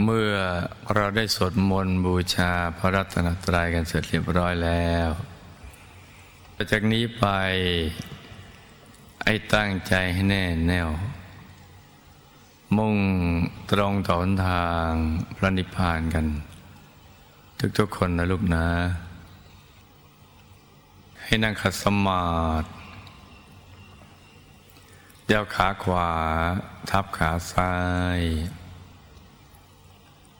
เมื่อเราได้สวดมนต์บูชาพระรัตนตรัยกันเสร็จเรียบร้อยแล้วจากนี้ไป ไอ้ตั้งใจให้แน่แน่ว มุ่งตรงต่อหนทางพระนิพพานกัน ทุกๆคนนะลูกนะ ให้นั่งขัดสมาธิเดี่ยวขาขวา ทับขาซ้าย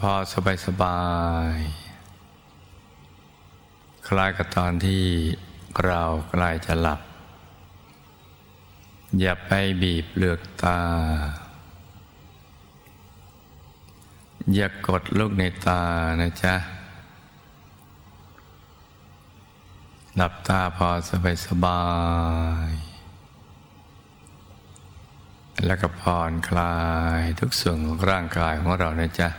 พอสบายสบาย คล้ายกับตอนที่เราใกล้จะหลับ อย่าไปบีบเลือกตา อย่ากดลูกในตานะจ๊ะ หลับตาพอสบายสบาย แล้วก็ผ่อนคลายทุกส่วนของร่างกายของเรานะจ๊ะ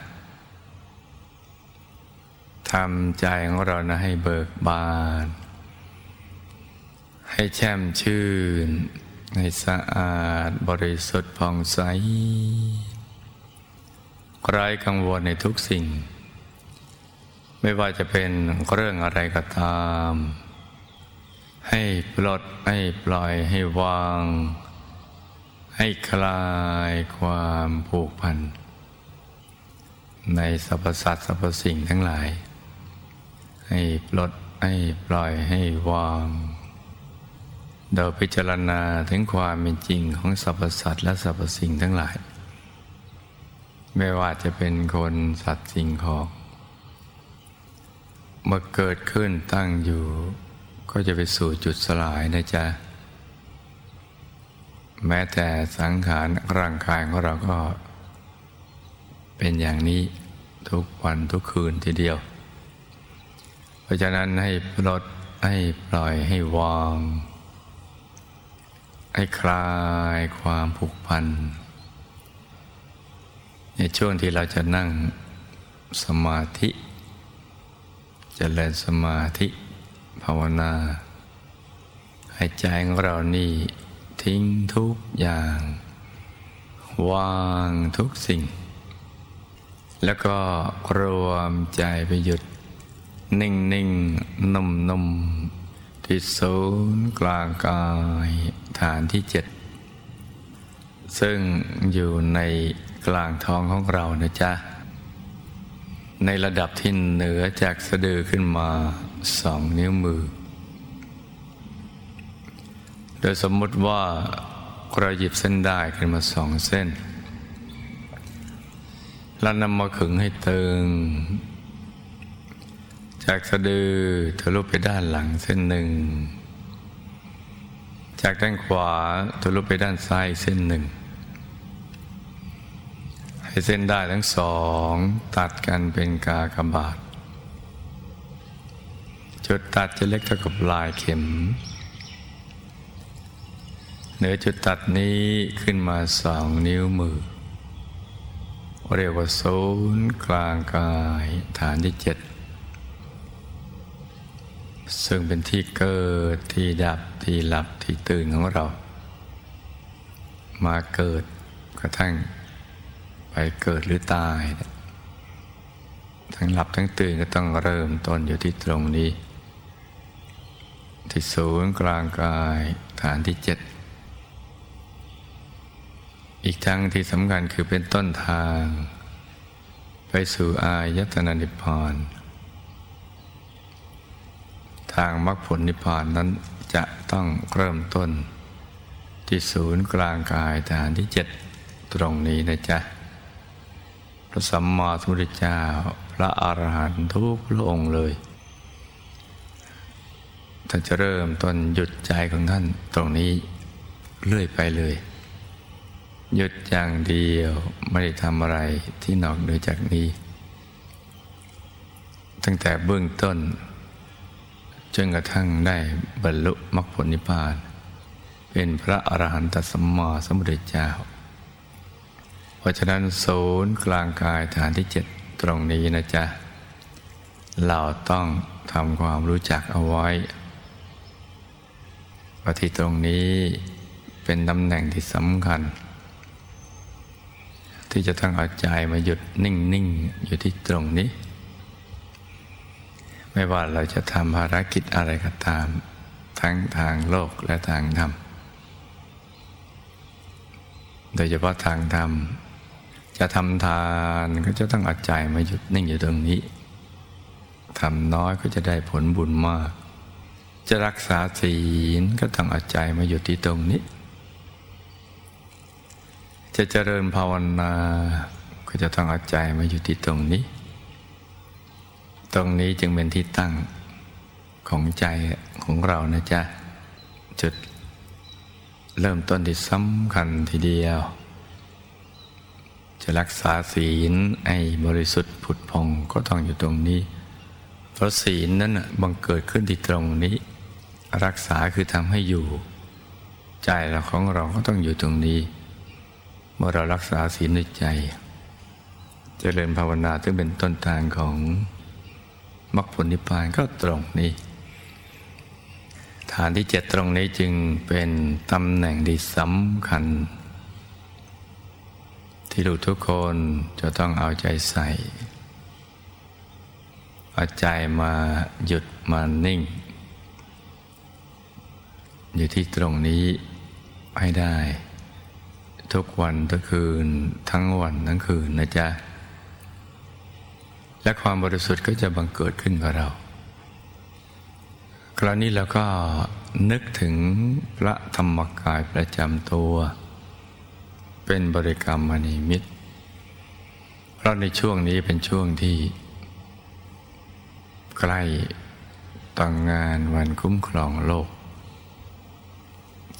ทำใจของเรานะให้เบิกบาน ให้แช่มชื่น ให้สะอาดบริสุทธิ์ผ่องใสไร้กังวลในทุกสิ่ง ไม่ว่าจะเป็นเรื่องอะไรก็ตาม ให้ปลดให้ปล่อยให้วาง ให้คลายความผูกพัน ในสรรพสัตว์สรรพสิ่งทั้งหลาย ให้ปลดให้ปล่อยให้วางโดยพิจารณาถึงความเป็นจริงของสรรพสัตว์และสรรพสิ่งทั้งหลาย ไม่ว่าจะเป็นคนสัตว์สิ่งของเมื่อเกิดขึ้นตั้งอยู่ ก็จะไปสู่จุดสลายนะจ๊ะ แม้แต่สังขารร่างกายของเราก็ เป็นอย่างนี้ทุกวันทุกคืนทีเดียว เพราะฉะนั้นให้ปลดให้ปล่อยให้วาง ให้คลายความผูกพัน ในช่วงที่เราจะนั่งสมาธิจเจริญสมาธิภาวนาให้ใจของเรานี่ทิ้งทุกอย่าง วางทุกสิ่ง แล้วก็รวมใจไปหยุด นิ่งนิ่งนุ่มนุ่มที่ศูนย์กลางกายฐานที่เจ็ดซึ่งอยู่ในกลางท้องของเรานะจ๊ะ ในระดับที่เหนือจากสะดือขึ้นมาสองนิ้วมือ โดยสมมติว่าเราหยิบเส้นได้ขึ้นมาสองเส้น แล้วนำมาขึงให้ตึง จากสะดือทะลุไปด้านหลังเส้นหนึ่ง จากด้านขวาทะลุไปด้านซ้ายเส้นหนึ่ง ให้เส้นได้ทั้งสอง ตัดกันเป็นกากบาท จุดตัดจะเล็กเท่ากับลายเข็ม เหนือจุดตัดนี้ขึ้นมาสองนิ้วมือ เรียกว่าศูนย์กลางกายฐานที่เจ็ด ซึ่งเป็นที่เกิดที่ดับที่หลับที่ตื่นของเรา มาเกิดกระทั่งไปเกิดหรือตาย ทั้งหลับทั้งตื่นก็ต้องเริ่มต้นอยู่ที่ตรงนี้ ที่ศูนย์กลางกายฐานที่เจ็ดอีกทั้งที่สำคัญคือเป็นต้นทาง ไปสู่อายตนะนิพพาน ทางมรรคผลนิพพานนั้นจะต้องเริ่มต้น ที่ศูนย์กลางกายฐานที่เจ็ดตรงนี้นะจ๊ะ พระสัมมาสัมพุทธเจ้าพระอรหันต์ทุกพระองค์เลยท่านจะเริ่มต้นหยุดใจของท่านตรงนี้เรื่อยไปเลย หยุดอย่างเดียวไม่ได้ทำอะไรที่นอกเหนือจากนี้ ตั้งแต่เบื้องต้น จนกระทั่งได้บรรลุมรรคผลนิพพาน เป็นพระอรหันตสัมมาสัมพุทธเจ้า เพราะฉะนั้นศูนย์กลางกายฐานที่เจ็ดตรงนี้นะจ๊ะ เราต้องทำความรู้จักเอาไว้ว่าที่ตรงนี้เป็นตำแหน่งที่สำคัญ ที่จะต้องเอาใจมาหยุดนิ่ง ๆ อยู่ที่ตรงนี้ ไม่ว่าเราจะทำภารกิจอะไรก็ตาม ทั้งทางโลกและทางธรรม โดยเฉพาะทางธรรม จะทำทานก็จะต้องเอาใจมาหยุดนิ่งอยู่ตรงนี้ทำน้อยก็จะได้ผลบุญมาก จะรักษาศีลก็ต้องเอาใจมาหยุดที่ตรงนี้ จะเจริญภาวนาก็จะต้องเอาใจมาอยู่ที่ตรงนี้ ตรงนี้จึงเป็นที่ตั้งของใจของเรานะจ๊ะ จุดเริ่มต้นที่สำคัญทีเดียว จะรักษาศีลไอ้บริสุทธิ์ผุดพองก็ต้องอยู่ตรงนี้ เพราะศีลนั้นบังเกิดขึ้นที่ตรงนี้ รักษาคือทำให้อยู่ ใจเราของเราก็ต้องอยู่ตรงนี้ เมื่อเรารักษาศีลในใจจเจริญภาวนาซึ่งเป็นต้นทางของ มรรคผลนิพพานก็ตรงนี้ ฐานที่เจ็ดตรงนี้จึงเป็นตำแหน่งที่สำคัญ ที่ลูกทุกคนจะต้องเอาใจใส่เอาใจมาหยุดมานิ่ง อยู่ที่ตรงนี้ให้ได้ ทุกวันทุกคืนทั้งวันทั้งคืนนะจ๊ะ และความบริสุทธิ์ก็จะบังเกิดขึ้นกับเราคราวนี้เราก็นึกถึงพระธรรมกายประจำตัว เป็นบริกรรมมณีมิตร เพราะในช่วงนี้เป็นช่วงที่ ใกล้ต่างงานวันคุ้มครองโลก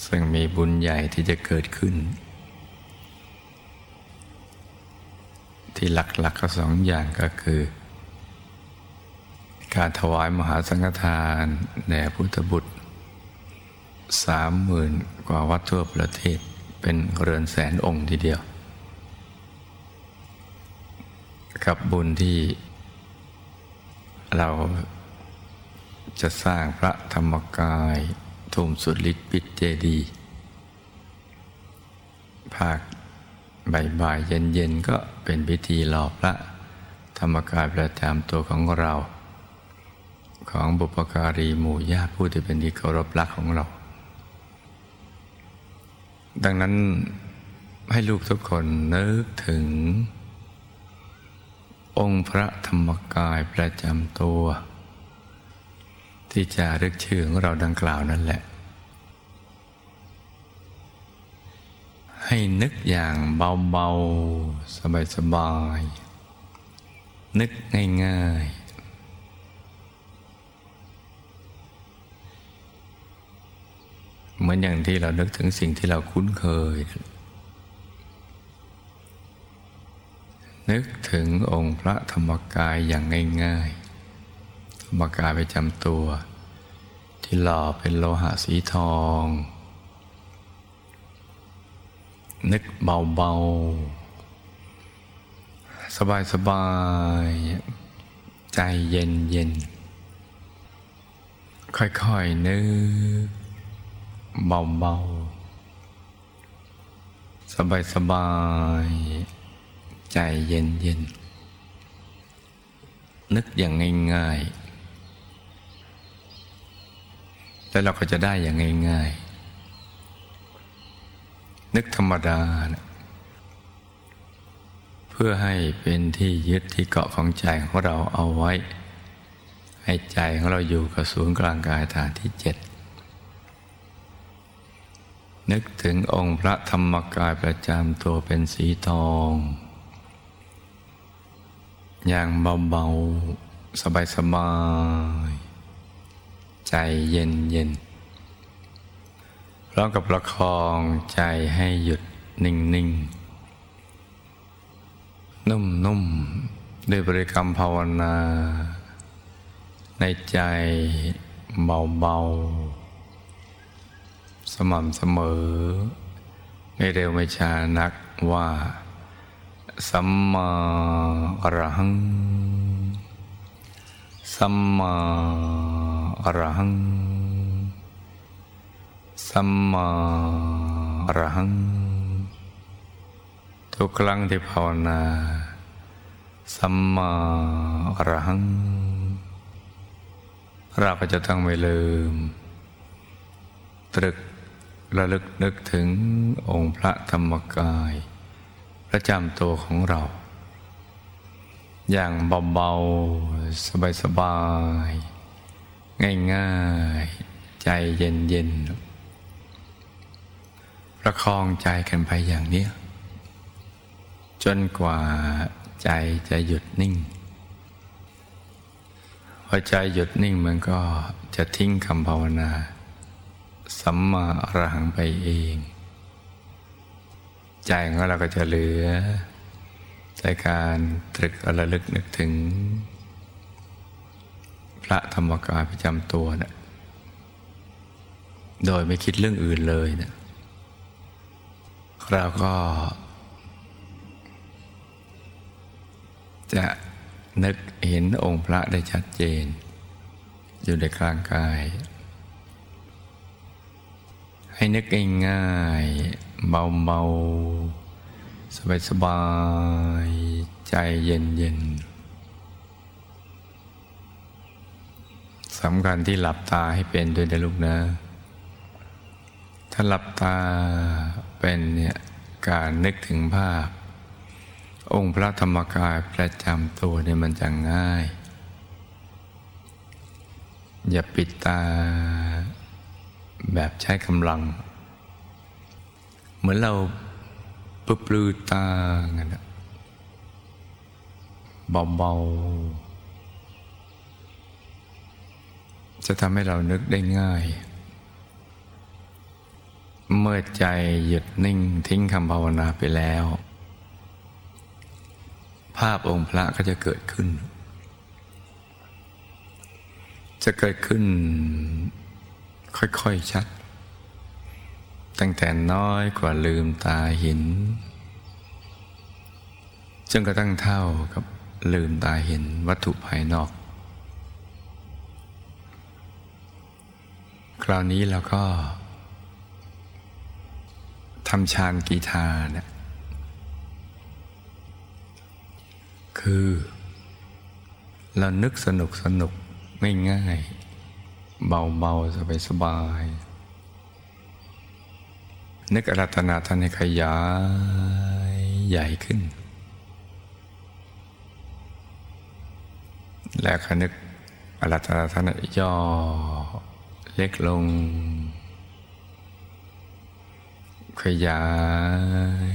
ซึ่งมีบุญใหญ่ที่จะเกิดขึ้น ที่หลักๆกก็สองอย่างก็คือ การถวายมหาสังฆทานแด่พุทธบุตรสามหมื่นกว่าวัดทั่วประเทศเป็นเรือนแสนองค์ทีเดียว กับบุญที่ เราจะสร้างพระธรรมกายทุ่มสุดฤทธิ์ปิดเจดี ภาค บ่ายๆเย็นๆก็เป็นพิธีหล่อพระ ธรรมกายประจำตัวของเรา ของบุปการีหมู่ญาติผู้ที่เป็นที่เคารพรักของเรา ดังนั้นให้ลูกทุกคนนึกถึง องค์พระธรรมกายประจำตัว ที่จะรึกชื่อของเราดังกล่าวนั่นแหละ ให้นึกอย่างเบาๆ สบายๆ นึกง่ายๆเหมือนอย่างที่เรานึกถึงสิ่งที่เราคุ้นเคย นึกถึงองค์พระธรรมกายอย่างง่ายๆ ธรรมกายไปจำตัว ที่หล่อเป็นโลหะสีทอง นึกเบาๆ สบายๆ ใจเย็นเย็นค่อยๆ นึกเบาๆ สบายๆ ใจเย็นเย็นนึกอย่างง่ายๆ แล้วเราก็จะได้อย่างง่ายๆ นึกธรรมดานะเพื่อให้เป็นที่ยึดที่เกาะของใจของเราเอาไว้ ให้ใจของเราอยู่กับศูนย์กลางกายฐานที่เจ็ดนึกถึงองค์พระธรรมกายประจำตัวเป็นสีทอง อย่างเบา ๆ สบาย ๆ ใจเย็นเย็น ร้องกับประคองใจให้หยุดนิ่งนิ่งนุ่มนุ่มด้วยบริกรรมภาวนา ในใจเบาๆสม่ำเสมอ ไม่เร็วไม่ช้านักว่าสัมมาอรหัง สัมมาอรหัง สัมมาอรหัง ทุกครั้งที่ภาวนา สัมมาอรหัง เราก็จะต้องไม่ลืม ตรึกระลึกนึกถึงองค์พระธรรมกาย ประจำตัวของเรา อย่างเบาๆ สบายๆ ง่ายๆ ใจเย็นๆ ประคองใจกันไปอย่างนี้ จนกว่าใจจะหยุดนิ่งพอใจหยุดนิ่งมันก็จะทิ้งคำภาวนา สัมมาอรหังไปเอง ใจของเราก็จะเหลือใจการตรึกระลึกนึกถึง พระธรรมกายประจำตัวนะโดยไม่คิดเรื่องอื่นเลยนะ เราก็ จะนึกเห็นองค์พระได้ชัดเจน อยู่ในกลางกาย ให้นึกง่ายๆเบาๆ สบายๆ ใจเย็นๆสำคัญที่หลับตาให้เป็นด้วยนะลูกนะ ถ้าหลับตาเป็นเนี่ยการนึกถึงภาพ องค์พระธรรมกายประจำตัวเนี่ยมันจะง่าย อย่าปิดตาแบบใช้กำลัง เหมือนเราปปลือตาเงี้ยเบาๆจะทำให้เรานึกได้ง่าย เมื่อใจหยุดนิ่งทิ้งคำภาวนาไปแล้ว ภาพองค์พระก็จะเกิดขึ้น จะเกิดขึ้นค่อยๆชัด ตั้งแต่น้อยกว่าลืมตาเห็นจนกระทั่งเท่ากับลืมตาเห็นวัตถุภายนอก คราวนี้เราก็ำฌานกีทาเนี่ยคือ เรานึกสนุกสนุกไม่ง่ายเบาเบาสบายสบาย นึกอรัตนาท่านให้ขยายใหญ่ขึ้น แล้วคนึกอรัตนาท่านย่อเล็กลง ขยา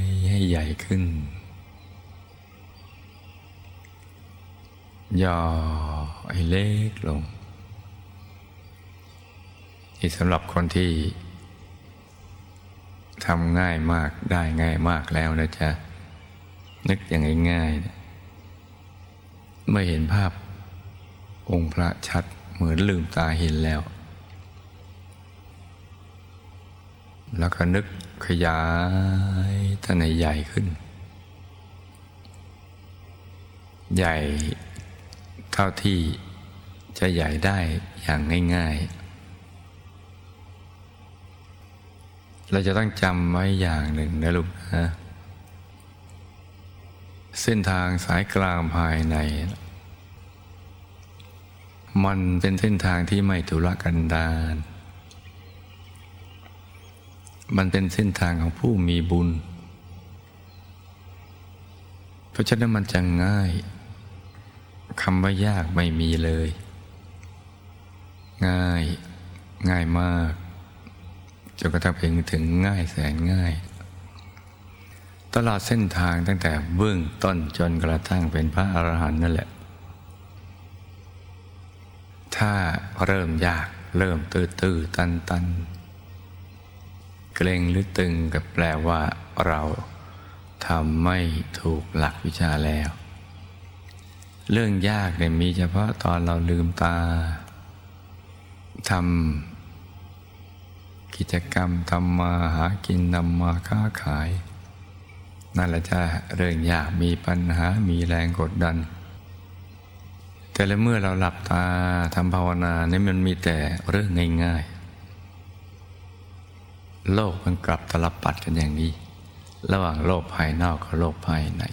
ยให้ใหญ่ขึ้น ย่อให้เล็กลงที่สำหรับคนที่ทำง่ายมากได้ง่ายมากแล้วนะจ๊ะ นึกอย่างง่ายๆเมื่อเห็นภาพองค์พระชัดเหมือนลืมตาเห็นแล้ว แล้วก็นึก ขยายท่านใใหญ่ขึ้น ใหญ่เท่าที่จะใหญ่ได้อย่างง่ายๆ เราจะต้องจำไว้อย่างหนึ่งนะลูกนะเส้นทางสายกลางภายใน มันเป็นเส้นทางที่ไม่ทุรกันดาร มันเป็นเส้นทางของผู้มีบุญ เพราะฉะนั้นมันจะง่ายคำว่ายากไม่มีเลย ง่ายง่ายมากจนกระทั่งเพียงถึงง่ายแสนง่าย ตลอดเส้นทางตั้งแต่เบื้องต้นจนกระทั่งเป็นพระอรหันต์นั่นแหละ ถ้าเริ่มยากเริ่มตื้อตื้อตันตันเกรงหรือตึงกับแปลว่าเราทำไม่ถูกหลักวิชาแล้ว เรื่องยากเนี่ยมีเฉพาะตอนเราลืมตาทำกิจกรรมทำมาหากินนำมาค้าขาย นั่นแหละจะเรื่องยากมีปัญหามีแรงกดดัน แต่ละเมื่อเราหลับตาทำภาวนาเนี่ยมันมีแต่เรื่องง่ายๆ โลกมันกลับตลับปัดกันอย่างนี้ ระหว่างโลกภายนอกกับโลกภายใน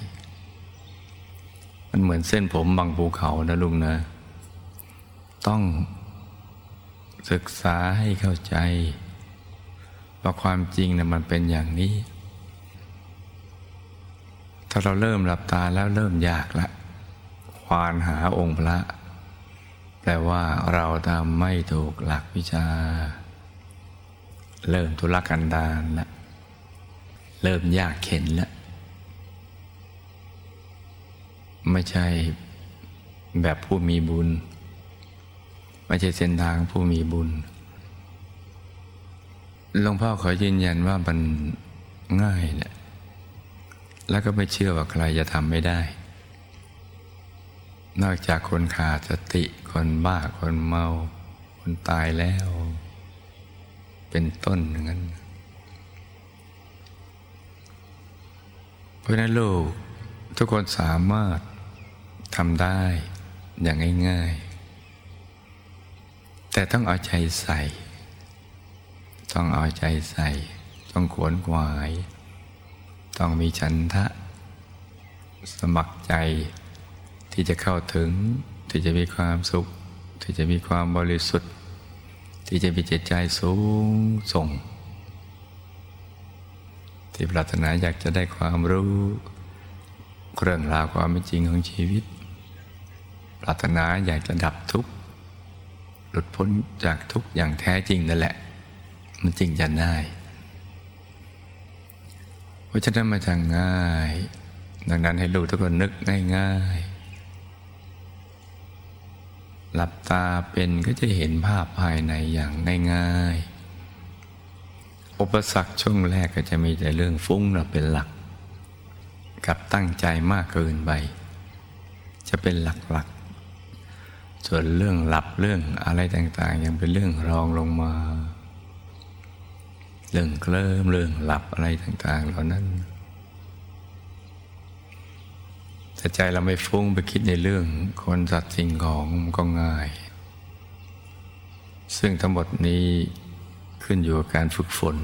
มันเหมือนเส้นผมบางภูเขานะลุงนะ ต้องศึกษาให้เข้าใจ ว่าความจริงนะมันเป็นอย่างนี้ ถ้าเราเริ่มหลับตาแล้วเริ่มยากละควานหาองค์พระ แปลว่าเราทำไม่ถูกหลักวิชา เริ่มทุรกันดารละเริ่มยากเข็นแล้วไม่ใช่แบบผู้มีบุญ ไม่ใช่เส้นทางผู้มีบุญหลวงพ่อขอยืนยันว่ามันง่ายแหละ แล้วก็ไม่เชื่อว่าใครจะทำไม่ได้ นอกจากคนขาดสติคนบ้าคนเมา คนตายแล้ว เป็นต้นอย่างนั้น เพราะนั้นลูกทุกคนสามารถทำได้อย่างง่ายๆ แต่ต้องเอาใจใส่ ต้องเอาใจใส่ ต้องขวนขวาย ต้องมีฉันทะ สมัครใจที่จะเข้าถึงที่จะมีความสุข ที่จะมีความบริสุทธิ์ ที่จะมีจิตใจสูงส่ง ที่ปรารถนาอยากจะได้ความรู้เรื่องราวความเป็นจริงของชีวิต ปรารถนาอยากจะดับทุกข์หลุดพ้นจากทุกข์อย่างแท้จริงนั่นแหละ มันจริงจะได้เพราะฉะนั้นมาจะง่าย ดังนั้นให้ลูกทุกคนนึกง่าย หลับตาเป็นก็จะเห็นภาพภายในอย่างง่ายๆ อุปสรรคช่วงแรกก็จะมีแต่เรื่องฟุ้งเราเป็นหลัก กับตั้งใจมากเกินไป จะเป็นหลักส่วนเรื่องหลับเรื่องอะไรต่างๆ ยังเป็นเรื่องรองลงมา เรื่องเคลิ้มเรื่องหลับอะไรต่างๆ เหล่านั้น แต่ใจเราไม่ฟุ้งไปคิดในเรื่องคนสัตว์สิ่งของมันก็ง่าย ซึ่งทั้งหมดนี้ขึ้นอยู่กับการฝึกฝน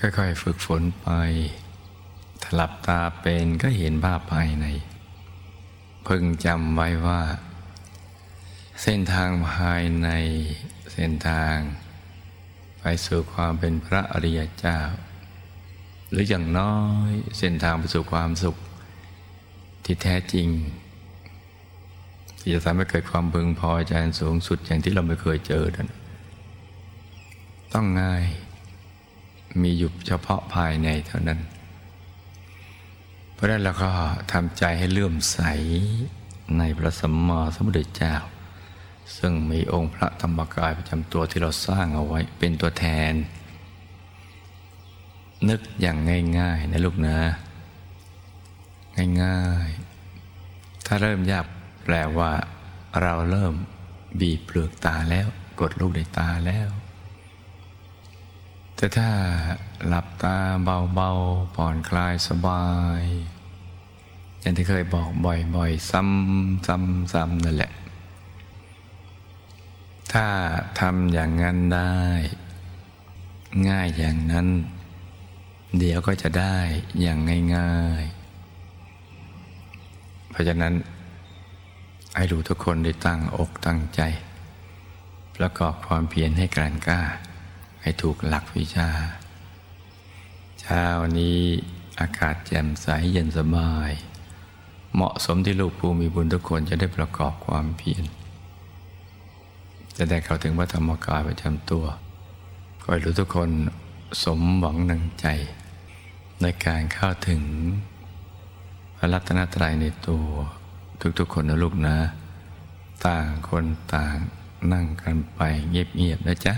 ค่อยๆฝึกฝนไปถลับตาเป็นก็เห็นภาพภายใน พึงจำไว้ว่า เส้นทางภายในเส้นทาง ไปสู่ความเป็นพระอริยเจ้า หรืออย่างน้อยเส้นทางไปสู่ความสุขที่แท้จริง ที่จะทำให้เกิดความพึงพอใจสูงสุดอย่างที่เราไม่เคยเจอนั้นต้องง่ายมีอยู่เฉพาะภายในเท่านั้น เพราะนั้นเราก็ทำใจให้เลื่อมใสในพระสัมมาสัมพุทธเจ้า ซึ่งมีองค์พระธรรมกายประจำตัวที่เราสร้างเอาไว้เป็นตัวแทน นึกอย่างง่ายๆนะลูกนะ ง่ายๆ ถ้าเริ่มยากแปลว่า เราเริ่มบีบเปลือกตาแล้ว กดลูกในตาแล้ว แต่ถ้าหลับตาเบาๆผ่อนคลายสบาย อย่างที่เคยบอกบ่อยๆ ซ้ำซ้ำซ้ำนั่นแหละ ถ้าทำอย่างนั้นได้ ง่ายอย่างนั้น เดี๋ยวก็จะได้อย่างง่ายๆ เพราะฉะนั้น ให้ดูทุกคนได้ตั้งอกตั้งใจ ประกอบความเพียรให้กลั่นกล้า ให้ถูกหลักวิชาช้านี้อากาศแจ่มใสเย็นสบาย เหมาะสมที่ลูกผู้มีบุญทุกคนจะได้ประกอบความเพียรจะได้เข้าถึงพระธรรมกายประจำตัวขอให้รู้ทุกคน สมหวังนังใจ ในการเข้าถึง พระรัตนตรัยในตัวทุกๆคนนะลูกนะ ต่างคนต่างนั่งกันไปเงียบๆนะจ๊ะ